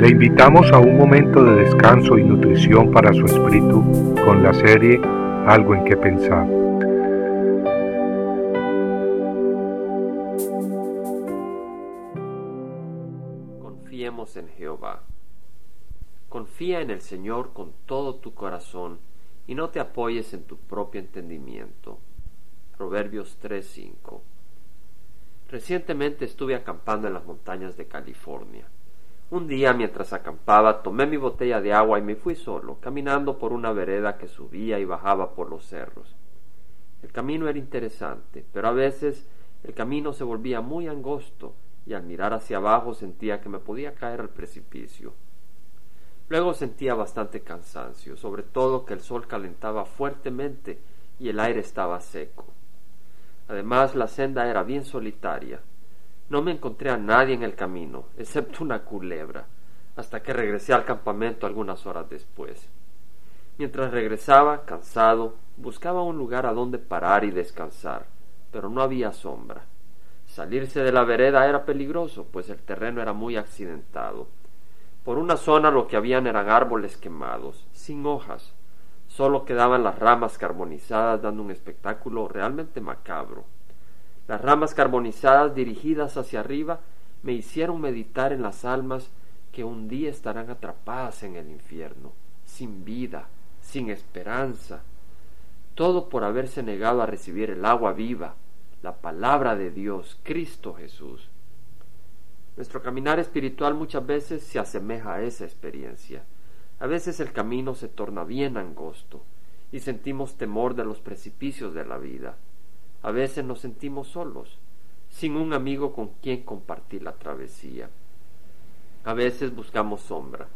Le invitamos a un momento de descanso y nutrición para su espíritu con la serie Algo en que pensar. Confiemos en Jehová. Confía en el Señor con todo tu corazón y no te apoyes en tu propio entendimiento. Proverbios 3:5 Recientemente estuve acampando en las montañas de California. Un día mientras acampaba tomé mi botella de agua y me fui solo, caminando por una vereda que subía y bajaba por los cerros. El camino era interesante, pero a veces el camino se volvía muy angosto y al mirar hacia abajo sentía que me podía caer al precipicio. Luego sentía bastante cansancio, sobre todo que el sol calentaba fuertemente y el aire estaba seco. Además la senda era bien solitaria. No me encontré a nadie en el camino, excepto una culebra, hasta que regresé al campamento algunas horas después. Mientras regresaba, cansado, buscaba un lugar a donde parar y descansar, pero no había sombra. Salirse de la vereda era peligroso, pues el terreno era muy accidentado. Por una zona lo que habían eran árboles quemados, sin hojas, Solo quedaban las ramas carbonizadas dando un espectáculo realmente macabro. Las ramas carbonizadas dirigidas hacia arriba me hicieron meditar en las almas que un día estarán atrapadas en el infierno, sin vida, sin esperanza, todo por haberse negado a recibir el agua viva, la palabra de Dios, Cristo Jesús. Nuestro caminar espiritual muchas veces se asemeja a esa experiencia. A veces el camino se torna bien angosto y sentimos temor de los precipicios de la vida. A veces nos sentimos solos, sin un amigo con quien compartir la travesía. A veces buscamos sombra,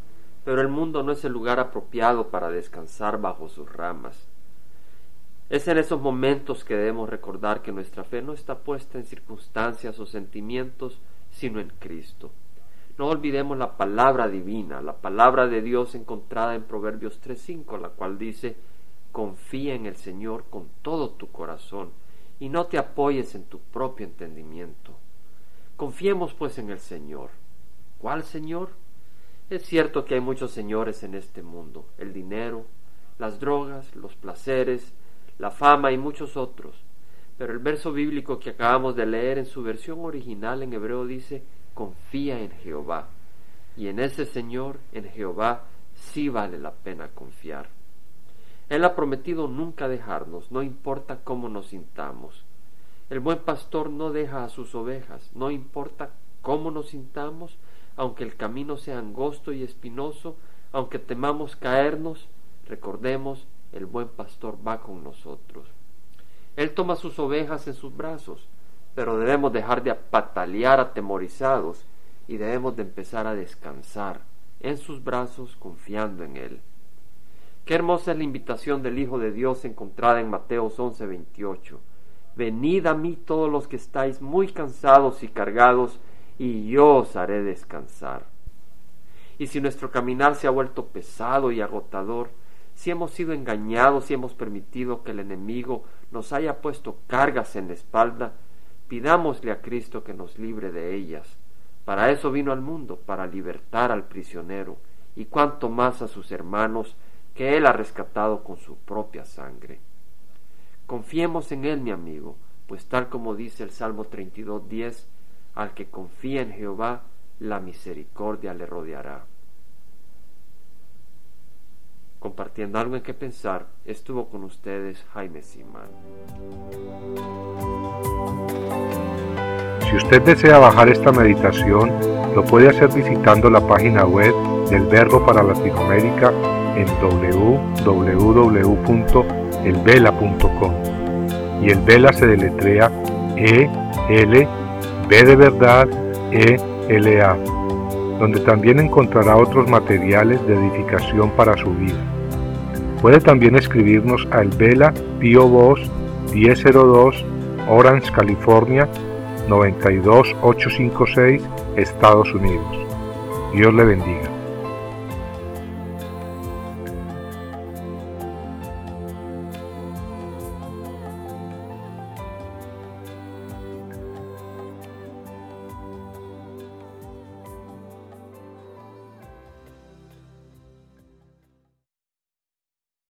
pero el mundo no es el lugar apropiado para descansar bajo sus ramas. Es en esos momentos que debemos recordar que nuestra fe no está puesta en circunstancias o sentimientos, sino en Cristo. No olvidemos la palabra divina, la palabra de Dios encontrada en Proverbios 3.5, la cual dice, confía en el Señor con todo tu corazón y no te apoyes en tu propio entendimiento. Confiemos pues en el Señor. ¿Cuál Señor? Es cierto que hay muchos señores en este mundo, el dinero, las drogas, los placeres, la fama y muchos otros. Pero el verso bíblico que acabamos de leer en su versión original en hebreo dice, confía en Jehová. Y en ese Señor, en Jehová, sí vale la pena confiar. Él ha prometido nunca dejarnos, no importa cómo nos sintamos. El buen pastor no deja a sus ovejas, no importa cómo nos sintamos, aunque el camino sea angosto y espinoso, aunque temamos caernos, recordemos, el buen pastor va con nosotros. Él toma sus ovejas en sus brazos, pero debemos dejar de patalear atemorizados y debemos de empezar a descansar en sus brazos confiando en Él. Qué hermosa es la invitación del Hijo de Dios encontrada en Mateos 11:28. Venid a mí todos los que estáis muy cansados y cargados, y yo os haré descansar. Y si nuestro caminar se ha vuelto pesado y agotador, si hemos sido engañados y hemos permitido que el enemigo nos haya puesto cargas en la espalda, Pidámosle a Cristo que nos libre de ellas. Para eso vino al mundo, para libertar al prisionero, y cuanto más a sus hermanos que Él ha rescatado con su propia sangre. Confiemos en Él, mi amigo, pues tal como dice el Salmo 32.10, al que confía en Jehová, la misericordia le rodeará. Compartiendo algo en que pensar, estuvo con ustedes Jaime Simán. Si usted desea bajar esta meditación, lo puede hacer visitando la página web del Verbo para Latinoamérica en www.elvela.com. Y el Vela se deletrea E L B de verdad E L A, donde también encontrará otros materiales de edificación para su vida. Puede también escribirnos a El Vela Pio Voz 1002 Orange, California 92856, Estados Unidos. Dios le bendiga.